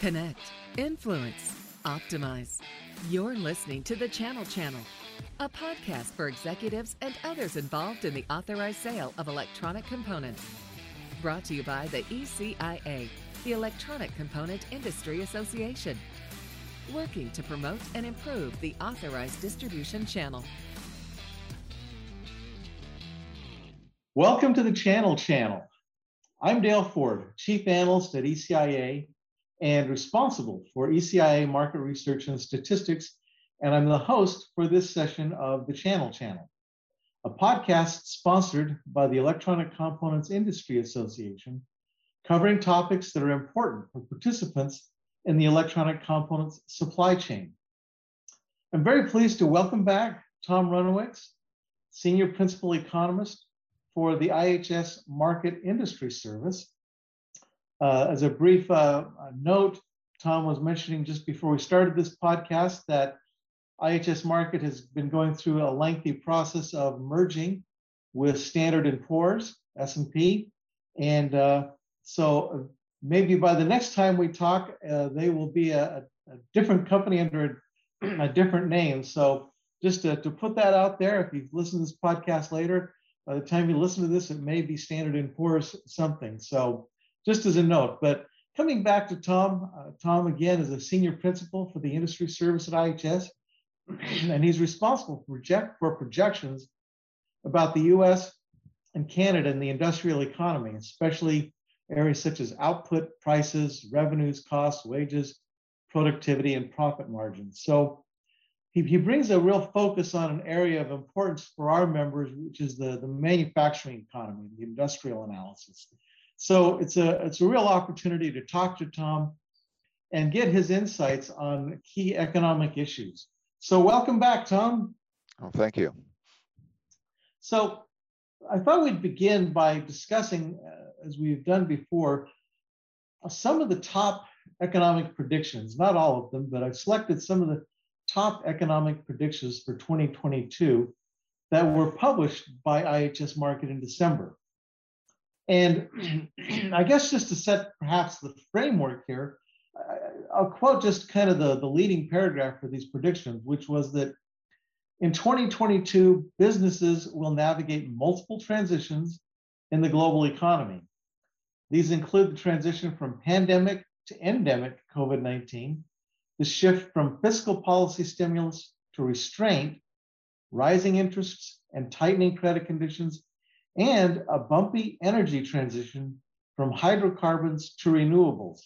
Connect, influence, optimize. You're listening to the Channel Channel, a podcast for executives and others involved in the authorized sale of electronic components. Brought to you by the ECIA, the Electronic Component Industry Association, working to promote and improve the authorized distribution channel. Welcome to the Channel Channel. I'm Dale Ford, Chief Analyst at ECIA and responsible for ECIA market research and statistics, and I'm the host for this session of the Channel Channel, a podcast sponsored by the Electronic Components Industry Association, covering topics that are important for participants in the electronic components supply chain. I'm very pleased to welcome back Tom Runiewicz, Senior Principal Economist for the IHS Markit Industry Service. Uh, as a brief uh, note, Tom was mentioning just before we started this podcast that IHS Markit has been going through a lengthy process of merging with Standard & Poor's, S&P, and uh, so maybe by the next time we talk, uh, they will be a, a different company under a, different name. So just to, to put that out there, if you've listened to this podcast later, by the time you listen to this, it may be Standard & Poor's something. So just as a note. But coming back to Tom, uh, Tom again is a senior principal for the industry service at IHS, and he's responsible for, project, for projections about the US and Canada and the industrial economy, especially areas such as output, prices, revenues, costs, wages, productivity, and profit margins. So he, he brings a real focus on an area of importance for our members, which is the, the manufacturing economy, the industrial analysis. So it's a it's a real opportunity to talk to Tom and get his insights on key economic issues. So welcome back, Tom. Oh, thank you. So I thought we'd begin by discussing, uh, as we've done before, uh, some of the top economic predictions, not all of them, but I've selected some of the top economic predictions for 2022 that were published by IHS Markit in December. And I guess just to set perhaps the framework here, I'll quote just kind of the, the leading paragraph for these predictions, which was that in 2022, businesses will navigate multiple transitions in the global economy. These include the transition from pandemic to endemic COVID 19, the shift from fiscal policy stimulus to restraint, rising interests and tightening credit conditions and a bumpy energy transition from hydrocarbons to renewables.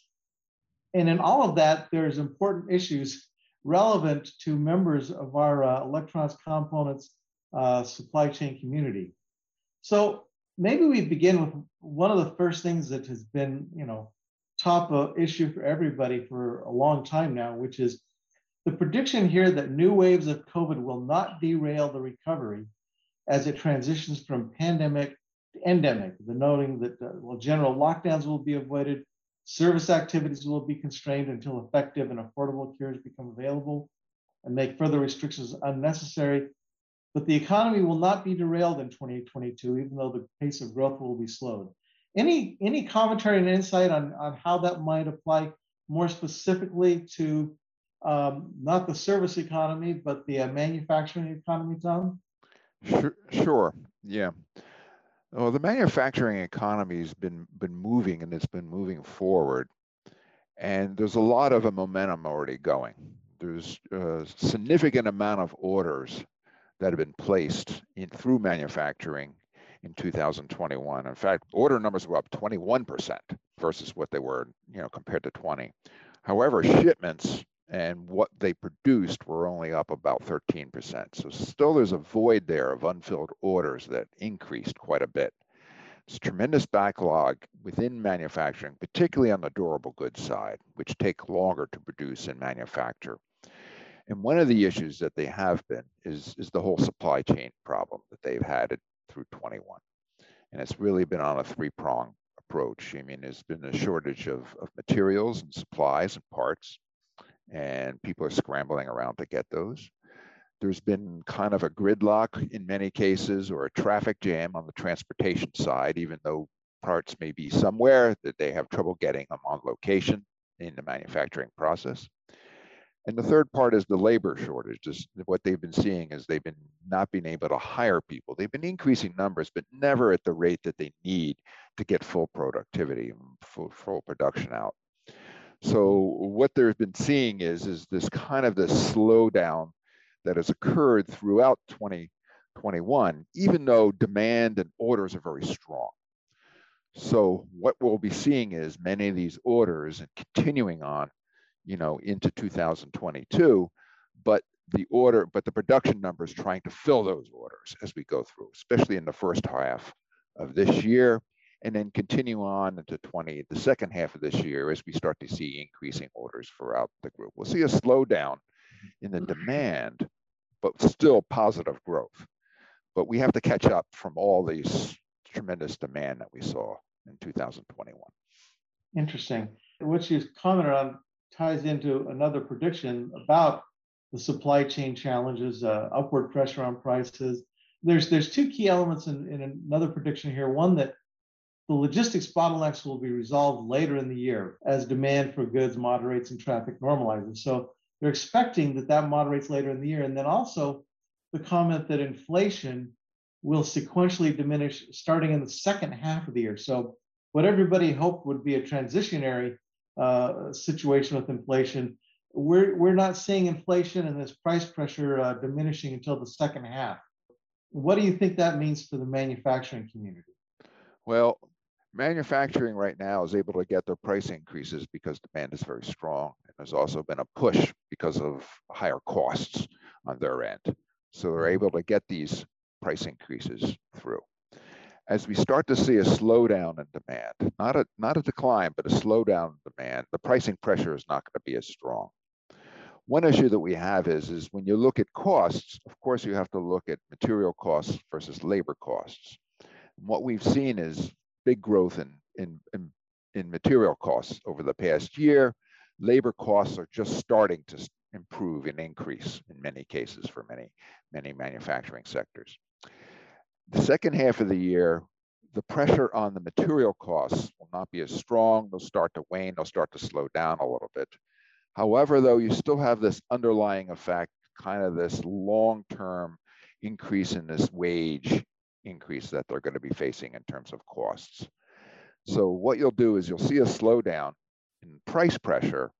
And in all of that, there's important issues relevant to members of our uh, electronics components uh, supply chain community. So maybe we begin with one of the first things that has been, you know, top uh, issue for everybody for a long time now, which is the prediction here that new waves of COVID will not derail the recovery as it transitions from pandemic to endemic, the noting that uh, well, general lockdowns will be avoided, service activities will be constrained until effective and affordable cures become available, and make further restrictions unnecessary. But the economy will not be derailed in 2022, even though the pace of growth will be slowed. Any, any commentary and insight on, on how that might apply more specifically to um, not the service economy, but the uh, manufacturing economy, Tom? Sure. Yeah. Well, the manufacturing economy has been been moving and it's been moving forward, and there's a lot of a momentum already going. There's a significant amount of orders that have been placed in through manufacturing in 2021. In fact, order numbers were up 21% versus what they were, you know, compared to 20. However, shipments and what they produced were only up about 13%. So still there's a void there of unfilled orders that increased quite a bit. It's a tremendous backlog within manufacturing, particularly on the durable goods side, which take longer to produce and manufacture. And one of the issues that they have been is, is the whole supply chain problem that they've had through 21. And it's really been on a three-prong approach. I mean, there's been a shortage of, of materials and supplies and parts and people are scrambling around to get those. There's been kind of a gridlock in many cases or a traffic jam on the transportation side, even though parts may be somewhere that they have trouble getting them on location. in the manufacturing process. And the third part is the labor shortage. Just what they've been seeing is they've been not being able to hire people. They've been increasing numbers, but never at the rate that they need to get full productivity, full, full production out. So what they've been seeing is is this kind of this slowdown that has occurred throughout 2021, even though demand and orders are very strong. So what we'll be seeing is many of these orders and continuing on, you know, into 2022, but the order, but the production numbers trying to fill those orders as we go through, especially in the first half of this year, and then continue on into 20, the second half of this year as we start to see increasing orders throughout the group. We'll see a slowdown in the demand, but still positive growth. But we have to catch up from all these tremendous demand that we saw in 2021. Interesting. What you commented on ties into another prediction about the supply chain challenges, uh, upward pressure on prices. There's there's two key elements in, in another prediction here. One that the logistics bottlenecks will be resolved later in the year as demand for goods moderates and traffic normalizes. So they're expecting that that moderates later in the year. And then also the comment that inflation will sequentially diminish starting in the second half of the year. So what everybody hoped would be a transitionary uh, situation with inflation, we're, we're not seeing inflation and this price pressure uh, diminishing until the second half. What do you think that means for the manufacturing community? Well, manufacturing right now is able to get their price increases because demand is very strong. And there's also been a push because of higher costs on their end. So they're mm-hmm. able to get these price increases through. As we start to see a slowdown in demand, not a, not a decline, but a slowdown in demand, the pricing pressure is not going to be as strong. One issue that we have is, is when you look at costs, of course, you have to look at material costs versus labor costs. And what we've seen is big growth in, in, in, in material costs over the past year. Labor costs are just starting to improve and increase in many cases for many, many manufacturing sectors. The second half of the year, the pressure on the material costs will not be as strong. They'll start to wane, they'll start to slow down a little bit. However, though, you still have this underlying effect, kind of this long-term increase in this wage increase that they're going to be facing in terms of costs. So what you'll do is you'll see a slowdown in price pressure,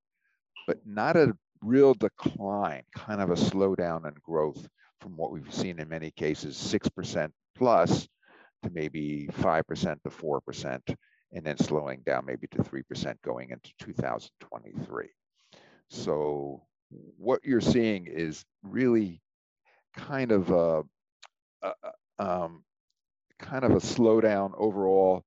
but not a real decline, kind of a slowdown in growth from what we've seen in many cases, 6% plus to maybe 5% to 4%, and then slowing down maybe to 3% going into 2023. So what you're seeing is really kind of a, a um, kind of a slowdown overall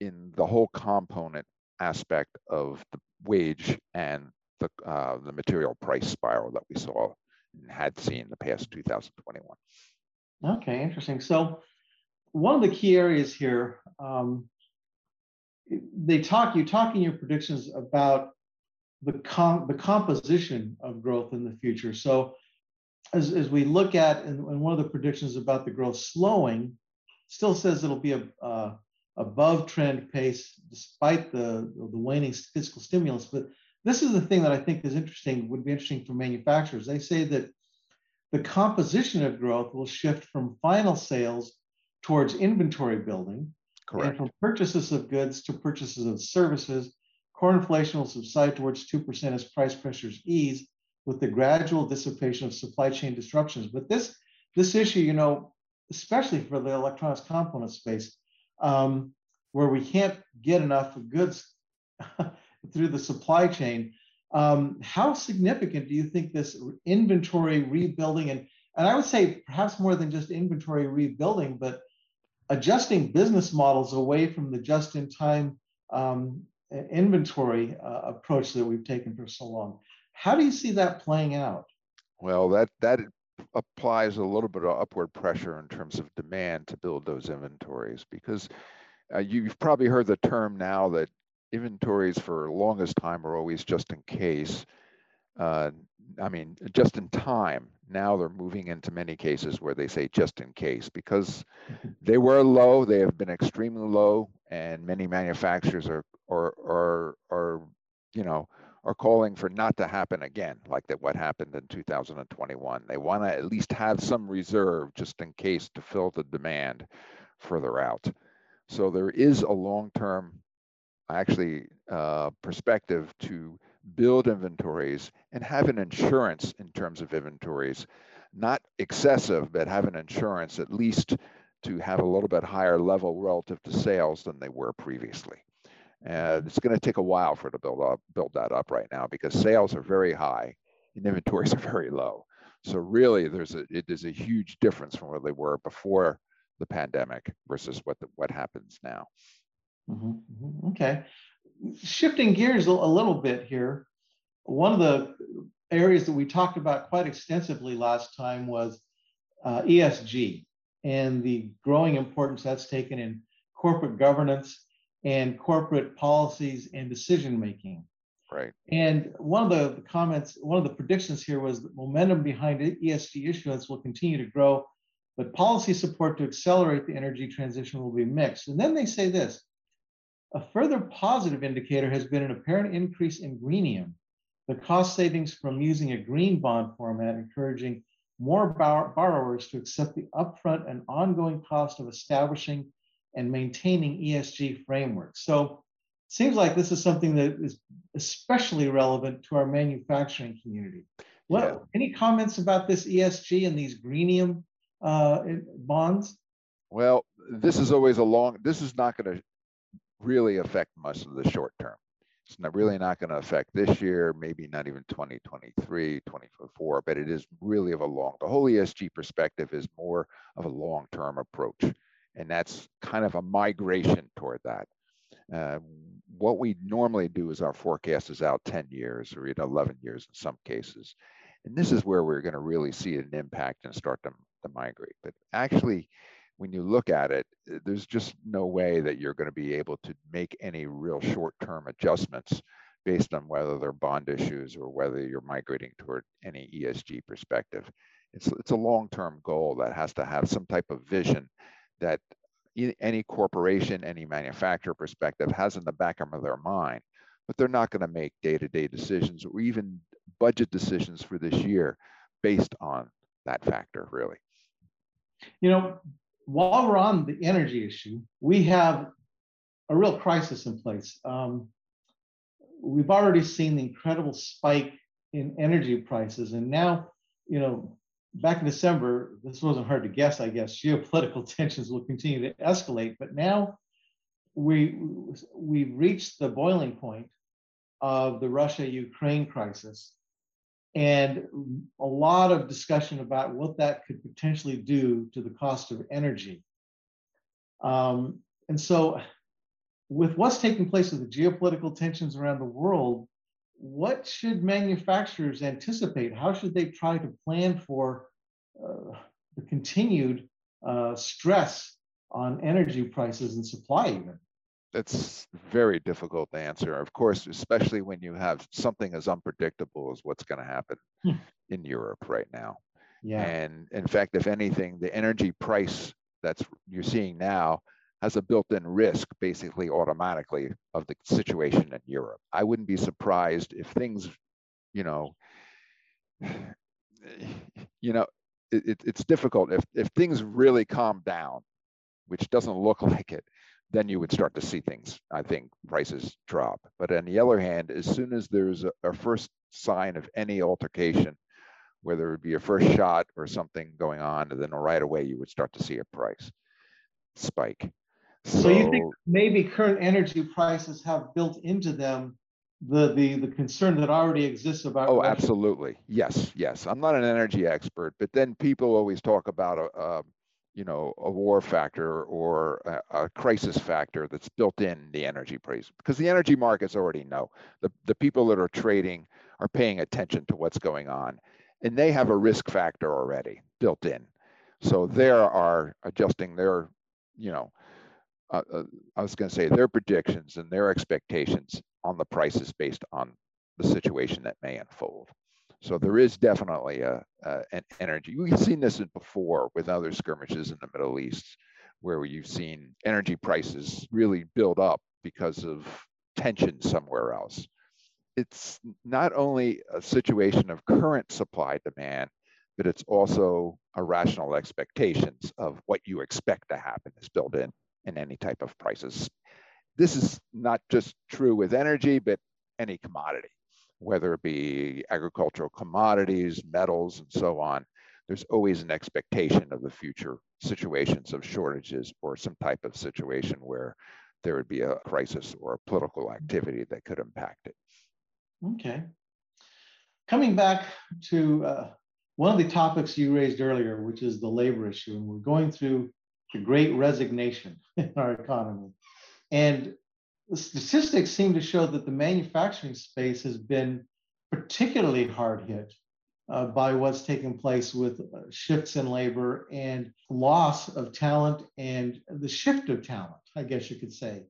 in the whole component aspect of the wage and the, uh, the material price spiral that we saw and had seen the past 2021. Okay, interesting. So one of the key areas here, um, they talk, you talk in your predictions about the, com- the composition of growth in the future. So as, as we look at, and, and one of the predictions about the growth slowing, still says it'll be a, uh, above trend pace despite the, the waning fiscal stimulus. But this is the thing that I think is interesting, would be interesting for manufacturers. They say that the composition of growth will shift from final sales towards inventory building Correct. and from purchases of goods to purchases of services. Core inflation will subside towards 2% as price pressures ease with the gradual dissipation of supply chain disruptions. But this, this issue, you know, especially for the electronics component space, um, where we can't get enough goods through the supply chain. Um, how significant do you think this inventory rebuilding and and I would say perhaps more than just inventory rebuilding, but adjusting business models away from the just-in-time um, inventory uh, approach that we've taken for so long. How do you see that playing out? Well, that that applies a little bit of upward pressure in terms of demand to build those inventories because uh, you've probably heard the term now that inventories for longest time are always just in case. Uh, I mean, just in time. Now they're moving into many cases where they say just in case because mm-hmm. they were low, they have been extremely low, and many manufacturers are are are, are you know, are calling for not to happen again, like that what happened in 2021. They want to at least have some reserve just in case to fill the demand further out. So there is a long-term, actually, uh, perspective to build inventories and have an insurance in terms of inventories, not excessive, but have an insurance at least to have a little bit higher level relative to sales than they were previously. And it's going to take a while for it to build up, build that up right now because sales are very high and inventories are very low. So really, there's a it is a huge difference from where they were before the pandemic versus what the, what happens now. Mm-hmm, mm-hmm. Okay, shifting gears a, a little bit here. One of the areas that we talked about quite extensively last time was uh, ESG and the growing importance that's taken in corporate governance and corporate policies and decision making. Right. And one of the comments, one of the predictions here was that momentum behind ESG issuance will continue to grow, but policy support to accelerate the energy transition will be mixed. And then they say this a further positive indicator has been an apparent increase in greenium, the cost savings from using a green bond format, encouraging more borrowers to accept the upfront and ongoing cost of establishing and maintaining ESG frameworks. So it seems like this is something that is especially relevant to our manufacturing community. What, yeah. Any comments about this ESG and these greenium uh, bonds? Well, this is always a long, this is not going to really affect much of the short term. It's not really not going to affect this year, maybe not even 2023, 2024, but it is really of a long, the whole ESG perspective is more of a long-term approach and that's kind of a migration toward that. Uh, what we normally do is our forecast is out 10 years or even 11 years in some cases. And this is where we're going to really see an impact and start to, to migrate. But actually, when you look at it, uh, there's just no way that you're going to be able to make any real short-term adjustments based on whether they're bond issues or whether you're migrating toward any ESG perspective. It's, it's a long-term goal that has to have some type of vision that any corporation, any manufacturer perspective has in the back of their mind, but they're not going to make day-to-day decisions or even budget decisions for this year based on that factor, really. You know, while we're on the energy issue, we have a real crisis in place. Um, we've already seen the incredible spike in energy prices, and now, you know, back in December, this wasn't hard to guess, I guess, geopolitical tensions will continue to escalate. But now we, we've reached the boiling point of the Russia Ukraine crisis. And a lot of discussion about what that could potentially do to the cost of energy. Um, and so, with what's taking place with the geopolitical tensions around the world, what should manufacturers anticipate? How should they try to plan for uh, the continued uh, stress on energy prices and supply even? That's very difficult to answer. Of course, especially when you have something as unpredictable as what's going to happen hmm. in Europe right now. Yeah. And in fact, if anything, the energy price that's you're seeing now has a built-in risk basically automatically of the situation in Europe. I wouldn't be surprised if things, you know, you know, it, it's difficult if if things really calm down, which doesn't look like it, then you would start to see things. I think prices drop. But on the other hand, as soon as there's a, a first sign of any altercation, whether it would be a first shot or something going on, then right away you would start to see a price spike. So, so you think maybe current energy prices have built into them the the the concern that already exists about oh Russia. absolutely. Yes yes. I'm not an energy expert but then people always talk about a, a you know a war factor or a, a, crisis factor that's built in the energy price because the energy markets already know. The, the people that are trading are paying attention to what's going on and they have a risk factor already built in. So they are adjusting their you know uh, uh, I was going to say their predictions and their expectations on the prices based on the situation that may unfold. So there is definitely a, a, an energy. We've seen this before with other skirmishes in the Middle East, where you've seen energy prices really build up because of tension somewhere else. it's not only a situation of current supply demand, but it's also a rational expectations of what you expect to happen is built in in any type of prices. This is not just true with energy, but any commodity, whether it be agricultural commodities, metals, and so on. There's always an expectation of the future situations of shortages or some type of situation where there would be a crisis or a political activity that could impact it. Okay. Coming back to uh, one of the topics you raised earlier, which is the labor issue, and we're going through the great resignation in our economy. And the statistics seem to show that the manufacturing space has been particularly hard hit uh, by what's taken place with uh, shifts in labor and loss of talent and the shift of talent, I guess you could say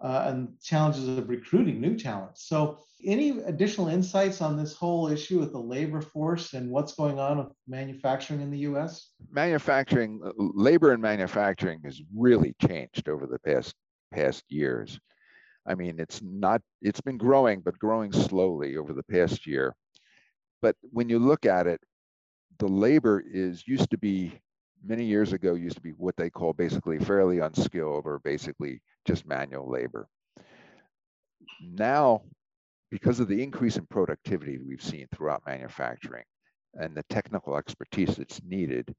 uh, and challenges of recruiting new talent. So, any additional insights on this whole issue with the labor force and what's going on with manufacturing in the US? Manufacturing, uh, labor in manufacturing has really changed over the past past years. I mean, it's not, it's been growing, but growing slowly over the past year. But when you look at it, the labor is used to be many years ago used to be what they call basically fairly unskilled or basically just manual labor. Now, because of the increase in productivity we've seen throughout manufacturing and the technical expertise that's needed,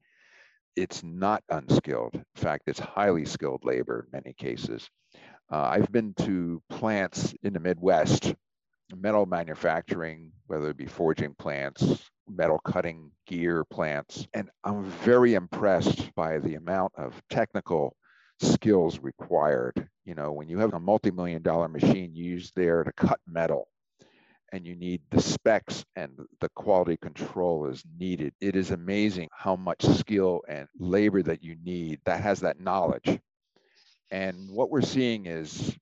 it's not unskilled. In fact, it's highly skilled labor in many cases. Uh, I've been to plants in the Midwest, metal manufacturing, whether it be forging plants, metal cutting gear plants. And I'm very impressed by the amount of technical skills required. You know, when you have a multi-million dollar machine used there to cut metal and you need the specs and the quality control is needed, it is amazing how much skill and labor that you need that has that knowledge. And what we're seeing is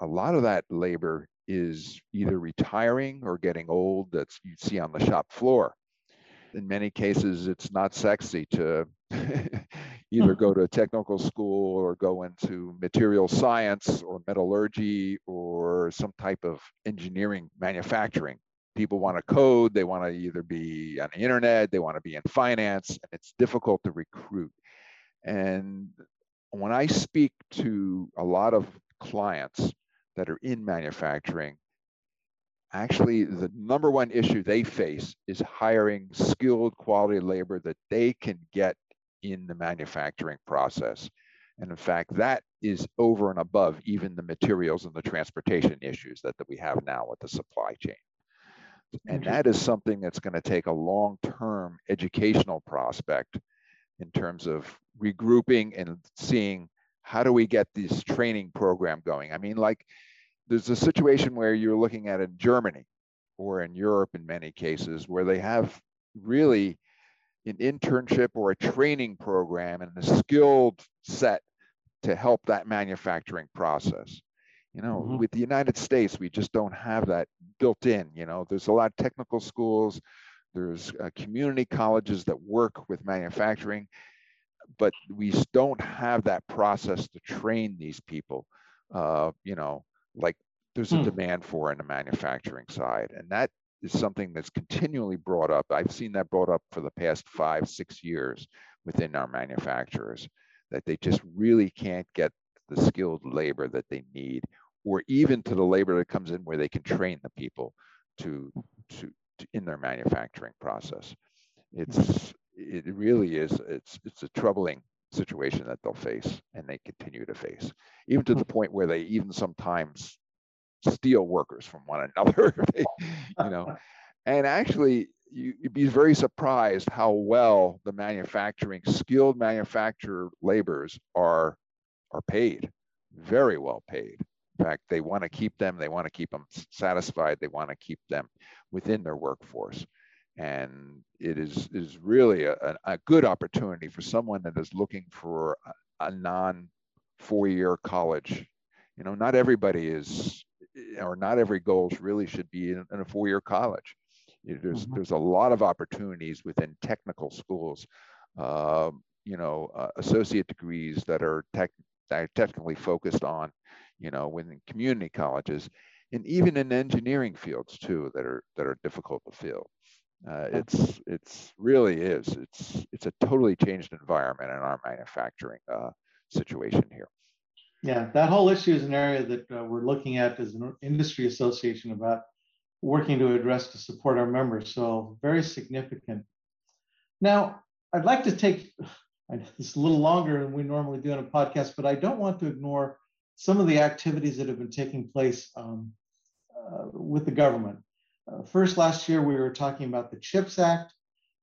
a lot of that labor is either retiring or getting old that's you see on the shop floor. In many cases, it's not sexy to either hmm. go to a technical school or go into material science or metallurgy or some type of engineering manufacturing. People want to code, they want to either be on the internet, they want to be in finance, and it's difficult to recruit. And when I speak to a lot of clients, that are in manufacturing, actually the number one issue they face is hiring skilled quality labor that they can get in the manufacturing process. And in fact, that is over and above even the materials and the transportation issues that, that we have now with the supply chain. And that is something that's going to take a long-term educational prospect in terms of regrouping and seeing how do we get this training program going? I mean, like there's a situation where you're looking at in Germany or in Europe in many cases where they have really an internship or a training program and a skilled set to help that manufacturing process. You know, mm-hmm. with the United States, we just don't have that built in. You know, there's a lot of technical schools, there's uh, community colleges that work with manufacturing, but we don't have that process to train these people. Uh, you know, like there's a hmm. demand for in the manufacturing side. And that is something that's continually brought up. I've seen that brought up for the past five, six years within our manufacturers, that they just really can't get the skilled labor that they need, or even to the labor that comes in where they can train the people to, to, to in their manufacturing process. It's it really is it's it's a troubling situation that they'll face and they continue to face, even to the hmm. point where they even sometimes steal workers from one another, you know. And actually, you, would be very surprised how well the manufacturing, skilled manufacturer laborers are are paid, very well paid. In fact, they want to keep them, they want to keep them satisfied, they want to keep them within their workforce and it is is really a, a good opportunity for someone that is looking for a, a non four-year college you know not everybody is or not every goal really should be in, in a four-year college there's mm-hmm. there's a lot of opportunities within technical schools uh, you know uh, associate degrees that are tech that are technically focused on you know within community colleges and even in engineering fields too that are that are difficult to fill. Uh, it's it's really is it's it's a totally changed environment in our manufacturing uh, situation here. Yeah, that whole issue is an area that uh, we're looking at as an industry association about working to address to support our members. So very significant. Now, I'd like to take this a little longer than we normally do in a podcast, but I don't want to ignore some of the activities that have been taking place um, uh, with the government. Uh, first, last year, we were talking about the CHIPS Act.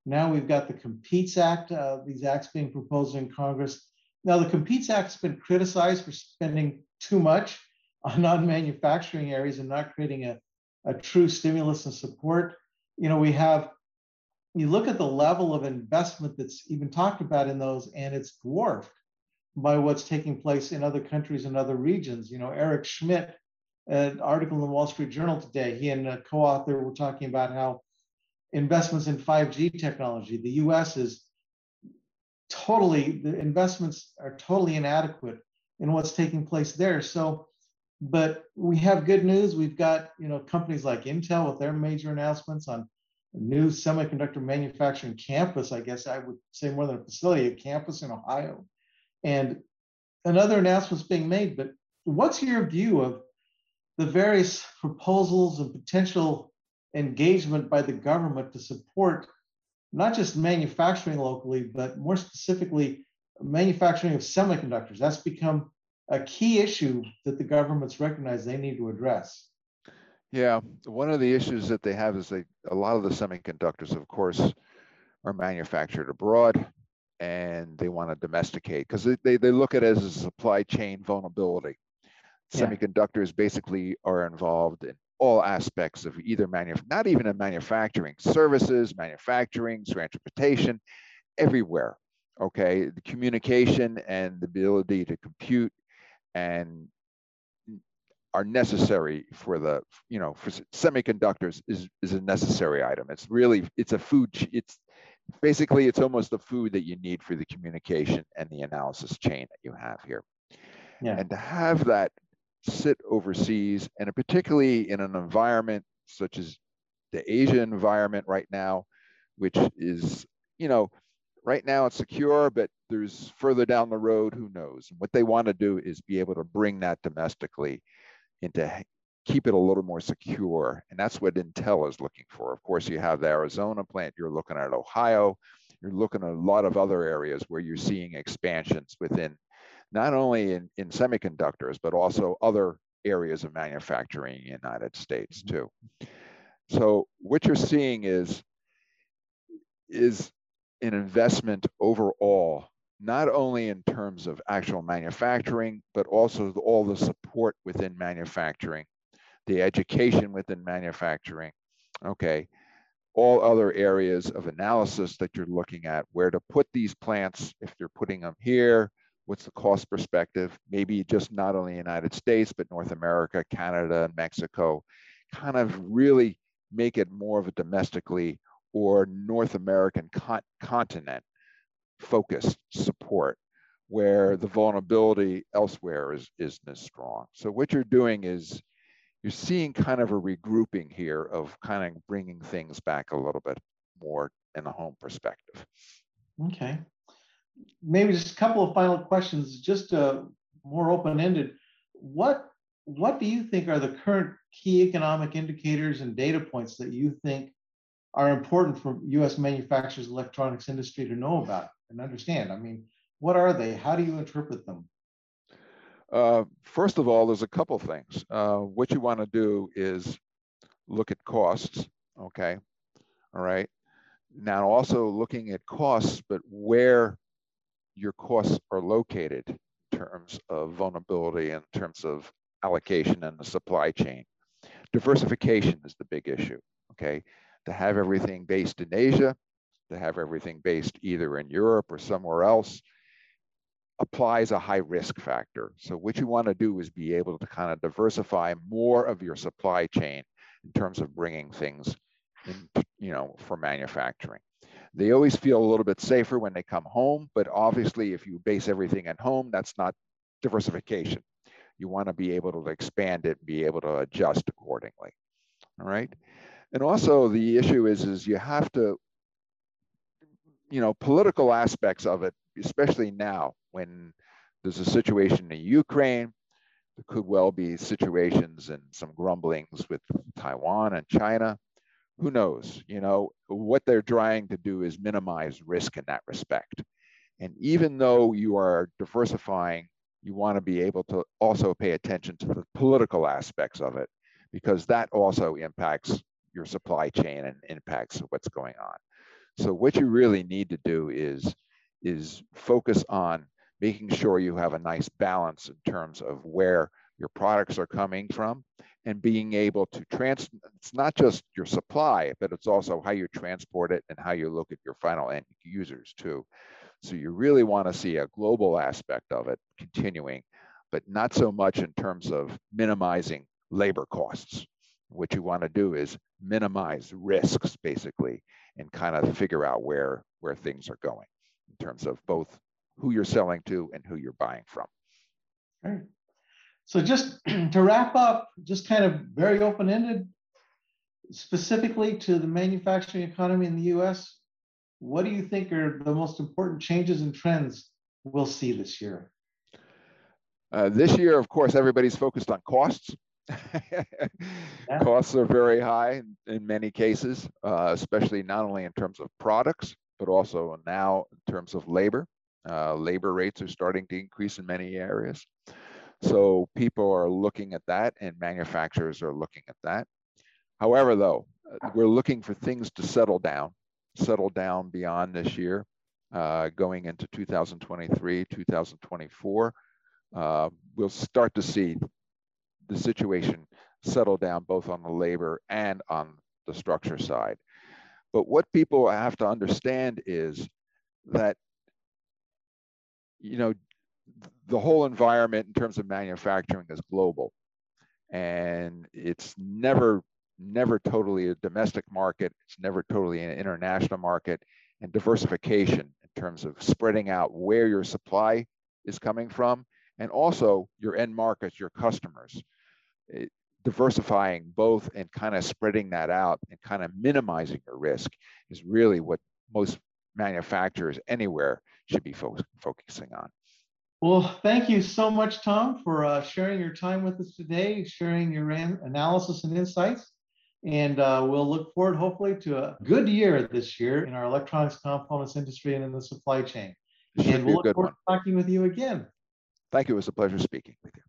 Now we've got the Competes Act, uh, these acts being proposed in Congress. Now, the Competes Act has been criticized for spending too much on non manufacturing areas and not creating a, a true stimulus and support. You know, we have, you look at the level of investment that's even talked about in those, and it's dwarfed by what's taking place in other countries and other regions. You know, Eric Schmidt, an article in the Wall Street Journal today, he and a co-author were talking about how investments in 5G technology, the US is totally, the investments are totally inadequate in what's taking place there. So, but we have good news. We've got, you know, companies like Intel with their major announcements on new semiconductor manufacturing campus, I guess I would say more than a facility, a campus in Ohio and another announcement's being made. But what's your view of the various proposals and potential engagement by the government to support not just manufacturing locally, but more specifically, manufacturing of semiconductors? That's become a key issue that the government's recognized they need to address. Yeah, one of the issues that they have is they a lot of the semiconductors, of course, are manufactured abroad and they want to domesticate because they, they look at it as a supply chain vulnerability. Yeah. Semiconductors basically are involved in all aspects of either manuf not even in manufacturing, services, manufacturing, transportation, everywhere. Okay, the communication and the ability to compute and are necessary for the you know for semiconductors is is a necessary item it's really it's a food it's basically it's almost the food that you need for the communication and the analysis chain that you have here. Yeah. And to have that sit overseas, and particularly in an environment such as the Asia environment right now, which is, you know, right now it's secure, but there's further down the road, who knows? And what they want to do is be able to bring that domestically into keep it a little more secure. And that's what Intel is looking for. Of course, you have the Arizona plant, you're looking at Ohio, you're looking at a lot of other areas where you're seeing expansions within not only in, in semiconductors, but also other areas of manufacturing in the United States mm-hmm. too. So what you're seeing is, is an investment overall, not only in terms of actual manufacturing, but also all the support within manufacturing the education within manufacturing, okay, all other areas of analysis that you're looking at, where to put these plants, if you're putting them here, what's the cost perspective, maybe just not only the United States, but North America, Canada, and Mexico, kind of really make it more of a domestically or North American con continent focused support where the vulnerability elsewhere is, isn't as strong. So what you're doing is you're seeing kind of a regrouping here of kind of bringing things back a little bit more in a home perspective. Okay. Maybe just a couple of final questions, just uh, more open-ended. What what do you think are the current key economic indicators and data points that you think are important for U.S. manufacturers electronics industry to know about and understand? I mean, what are they? How do you interpret them? Uh, first of all, there's a couple things. Uh, what you want to do is look at costs, okay? All right. Now, also looking at costs, but where your costs are located in terms of vulnerability, in terms of allocation and the supply chain. Diversification is the big issue, okay? To have everything based in Asia, to have everything based either in Europe or somewhere else, applies a high risk factor. So what you want to do is be able to kind of diversify more of your supply chain in terms of bringing things in, you know, for manufacturing. They always feel a little bit safer when they come home, but obviously if you base everything at home, that's not diversification. you want to be able to expand it, be able to adjust accordingly. All right. And also the issue is, is you have to, you know, political aspects of it, especially now when there's a situation in Ukraine, there could well be situations and some grumblings with Taiwan and China. Who knows? You know, what they're trying to do is minimize risk in that respect. And even though you are diversifying, you want to be able to also pay attention to the political aspects of it, because that also impacts your supply chain and impacts what's going on. So what you really need to do is, is focus on making sure you have a nice balance in terms of where your products are coming from and being able to trans it's not just your supply but it's also how you transport it and how you look at your final end users too. So you really want to see a global aspect of it continuing but not so much in terms of minimizing labor costs. What you want to do is minimize risks basically and kind of figure out where where things are going in terms of both who you're selling to and who you're buying from. So just to wrap up, just kind of very open-ended, specifically to the manufacturing economy in the US, what do you think are the most important changes and trends we'll see this year? Uh, this year, of course, everybody's focused on costs. yeah. Costs are very high in, in many cases, uh, especially not only in terms of products, but also now in terms of labor. Uh, labor rates are starting to increase in many areas. So people are looking at that and manufacturers are looking at that. However, though, uh, we're looking for things to settle down, settle down beyond this year, uh, going into 2023, 2024. Uh, we'll start to see the situation settle down both on the labor and on the structure side. But what people have to understand is that you know, the whole environment in terms of manufacturing is global. And it's never never totally a domestic market. It's never totally an international market. And diversification in terms of spreading out where your supply is coming from and also your end markets your customers. It, diversifying both and kind of spreading that out and kind of minimizing your risk is really what most manufacturers anywhere should be fo focusing on. Well, thank you so much, Tom, for uh, sharing your time with us today, sharing your analysis and insights. And uh, we'll look forward, hopefully, to a good year this year in our electronics components industry and in the supply chain. And we'll look forward one. to talking with you again. Thank you. It was a pleasure speaking with you.